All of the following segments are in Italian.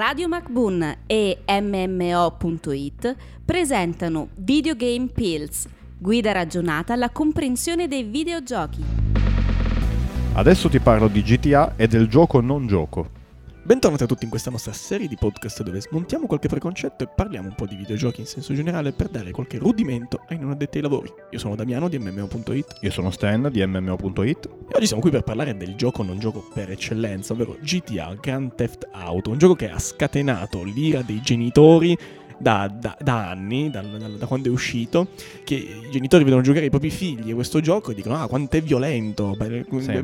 Radio MacBoon e MMO.it presentano Videogame Pills, guida ragionata alla comprensione dei videogiochi. Adesso ti parlo di GTA e del gioco non gioco. Bentornati a tutti in questa nostra serie di podcast dove smontiamo qualche preconcetto e parliamo un po' di videogiochi in senso generale per dare qualche rudimento ai non addetti ai lavori. Io sono Damiano di MMO.it Io sono Stan di MMO.it e oggi siamo qui per parlare del gioco non gioco per eccellenza, ovvero GTA Grand Theft Auto, un gioco che ha scatenato l'ira dei genitori da, da, da anni, da, da, quando è uscito, che i genitori vedono giocare i propri figli a questo gioco e dicono ah quanto è violento,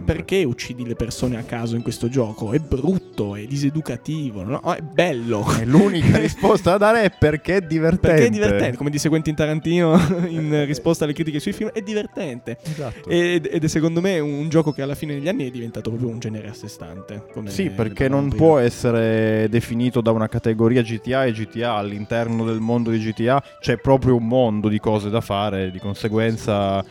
perché uccidi le persone a caso in questo gioco? È brutto, è diseducativo, no? Oh, è bello. E l'unica risposta da dare è perché è divertente. Perché è divertente, come disse Quentin Tarantino in risposta alle critiche sui film, è divertente. Esatto. Ed, ed è secondo me un gioco che alla fine degli anni è diventato proprio un genere a sé stante. sì, perché non prima. può essere definito da una categoria GTA e GTA all'interno all'interno del mondo di GTA c'è proprio un mondo di cose da fare, di conseguenza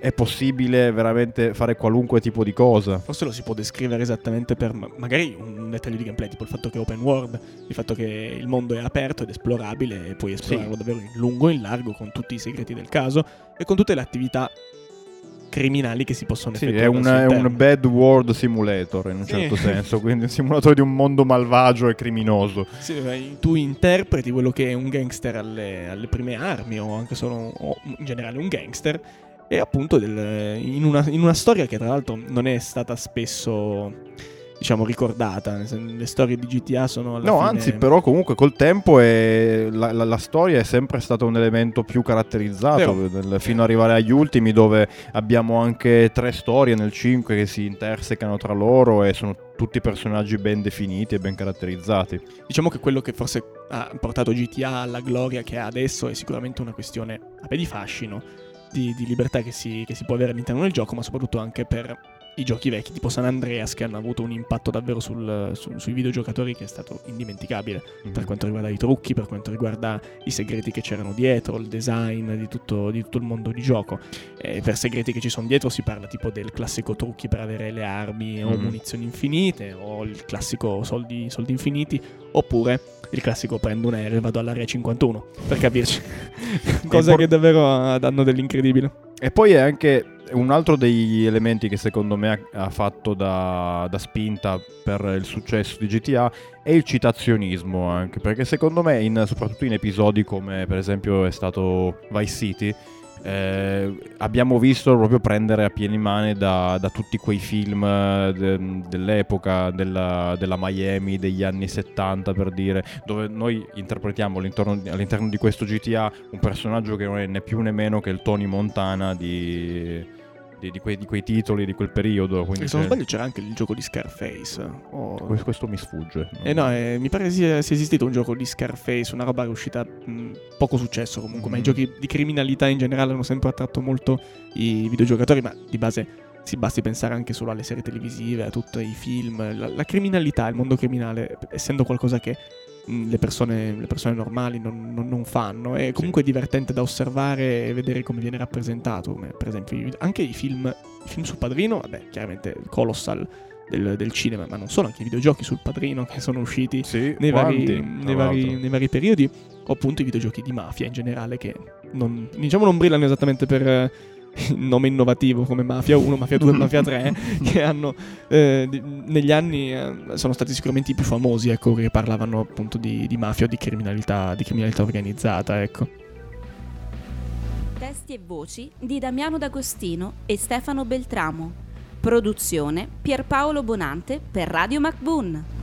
è possibile veramente fare qualunque tipo di cosa. Forse lo si può descrivere esattamente per magari un dettaglio di gameplay, tipo il fatto che è open world, il fatto che il mondo è aperto ed esplorabile e puoi esplorarlo sì. davvero in lungo e in largo con tutti i segreti del caso e con tutte le attività criminali che si possono sì, effettuare. È, un, è un bad world simulator in un certo senso, quindi un simulatore di un mondo malvagio e criminoso. Sì, tu interpreti quello che è un gangster alle, alle prime armi o anche solo o in generale un gangster e appunto del, in, una, in una storia che tra l'altro non è stata spesso diciamo ricordata. Le storie di GTA sono No, fine... anzi, però comunque col tempo è... la, la, la, storia è sempre stata un elemento più caratterizzato del, fino ad arrivare agli ultimi dove abbiamo anche tre storie nel 5 che si intersecano tra loro e sono tutti personaggi ben definiti e ben caratterizzati. Diciamo che quello che forse ha portato GTA alla gloria che ha adesso è sicuramente una questione vabbè, di fascino, di, di libertà che si, che si può avere all'interno del gioco, ma soprattutto anche per i giochi vecchi tipo San Andreas che hanno avuto un impatto davvero sul, su, sui videogiocatori che è stato indimenticabile mm-hmm. per quanto riguarda i trucchi, per quanto riguarda i segreti che c'erano dietro, il design di tutto, di tutto il mondo di gioco. E per segreti che ci sono dietro si parla tipo del classico trucchi per avere le armi mm-hmm. o munizioni infinite o il classico soldi, soldi infiniti oppure il classico prendo un aereo e vado all'area 51 per capirci. Cosa por- che davvero danno dell'incredibile. E poi è anche un altro degli elementi che secondo me ha fatto da, da, spinta per il successo di GTA è il citazionismo anche, perché secondo me in, soprattutto in episodi come per esempio è stato Vice City eh, abbiamo visto proprio prendere a pieni mani da, da tutti quei film eh, de, dell'epoca della, della, Miami degli anni 70 per dire dove noi interpretiamo all'interno di questo GTA un personaggio che non è né più né meno che il Tony Montana di di, di, quei, di, quei, titoli di quel periodo. Se non sbaglio c'era anche il gioco di Scarface. Oh. Questo, mi sfugge. Eh no, eh, mi pare sia, sia, esistito un gioco di Scarface, una roba che è uscita mh, poco successo comunque, mm. ma i mm. giochi di criminalità in generale hanno sempre attratto molto i videogiocatori, ma di base si basti pensare anche solo alle serie televisive, a tutti i film. La, la criminalità, il mondo criminale, essendo qualcosa che le persone, le persone normali non, non, non, fanno. È comunque sì. divertente da osservare e vedere come viene rappresentato. Come per esempio anche i film, i film sul padrino, vabbè, chiaramente Colossal. Del, del, cinema, ma non solo, anche i videogiochi sul padrino che sono usciti sì, nei, vari, nei, vari, nei, vari, periodi, o appunto i videogiochi di mafia in generale, che non, diciamo non brillano esattamente per nome innovativo come Mafia 1, Mafia 2 e Mafia 3, che hanno eh, negli anni eh, sono stati sicuramente i più famosi, ecco, che parlavano appunto di, di mafia o di criminalità, di criminalità organizzata, ecco. Testi e voci di Damiano D'Agostino e Stefano Beltramo. Produzione Pierpaolo Bonante per Radio MacBoon.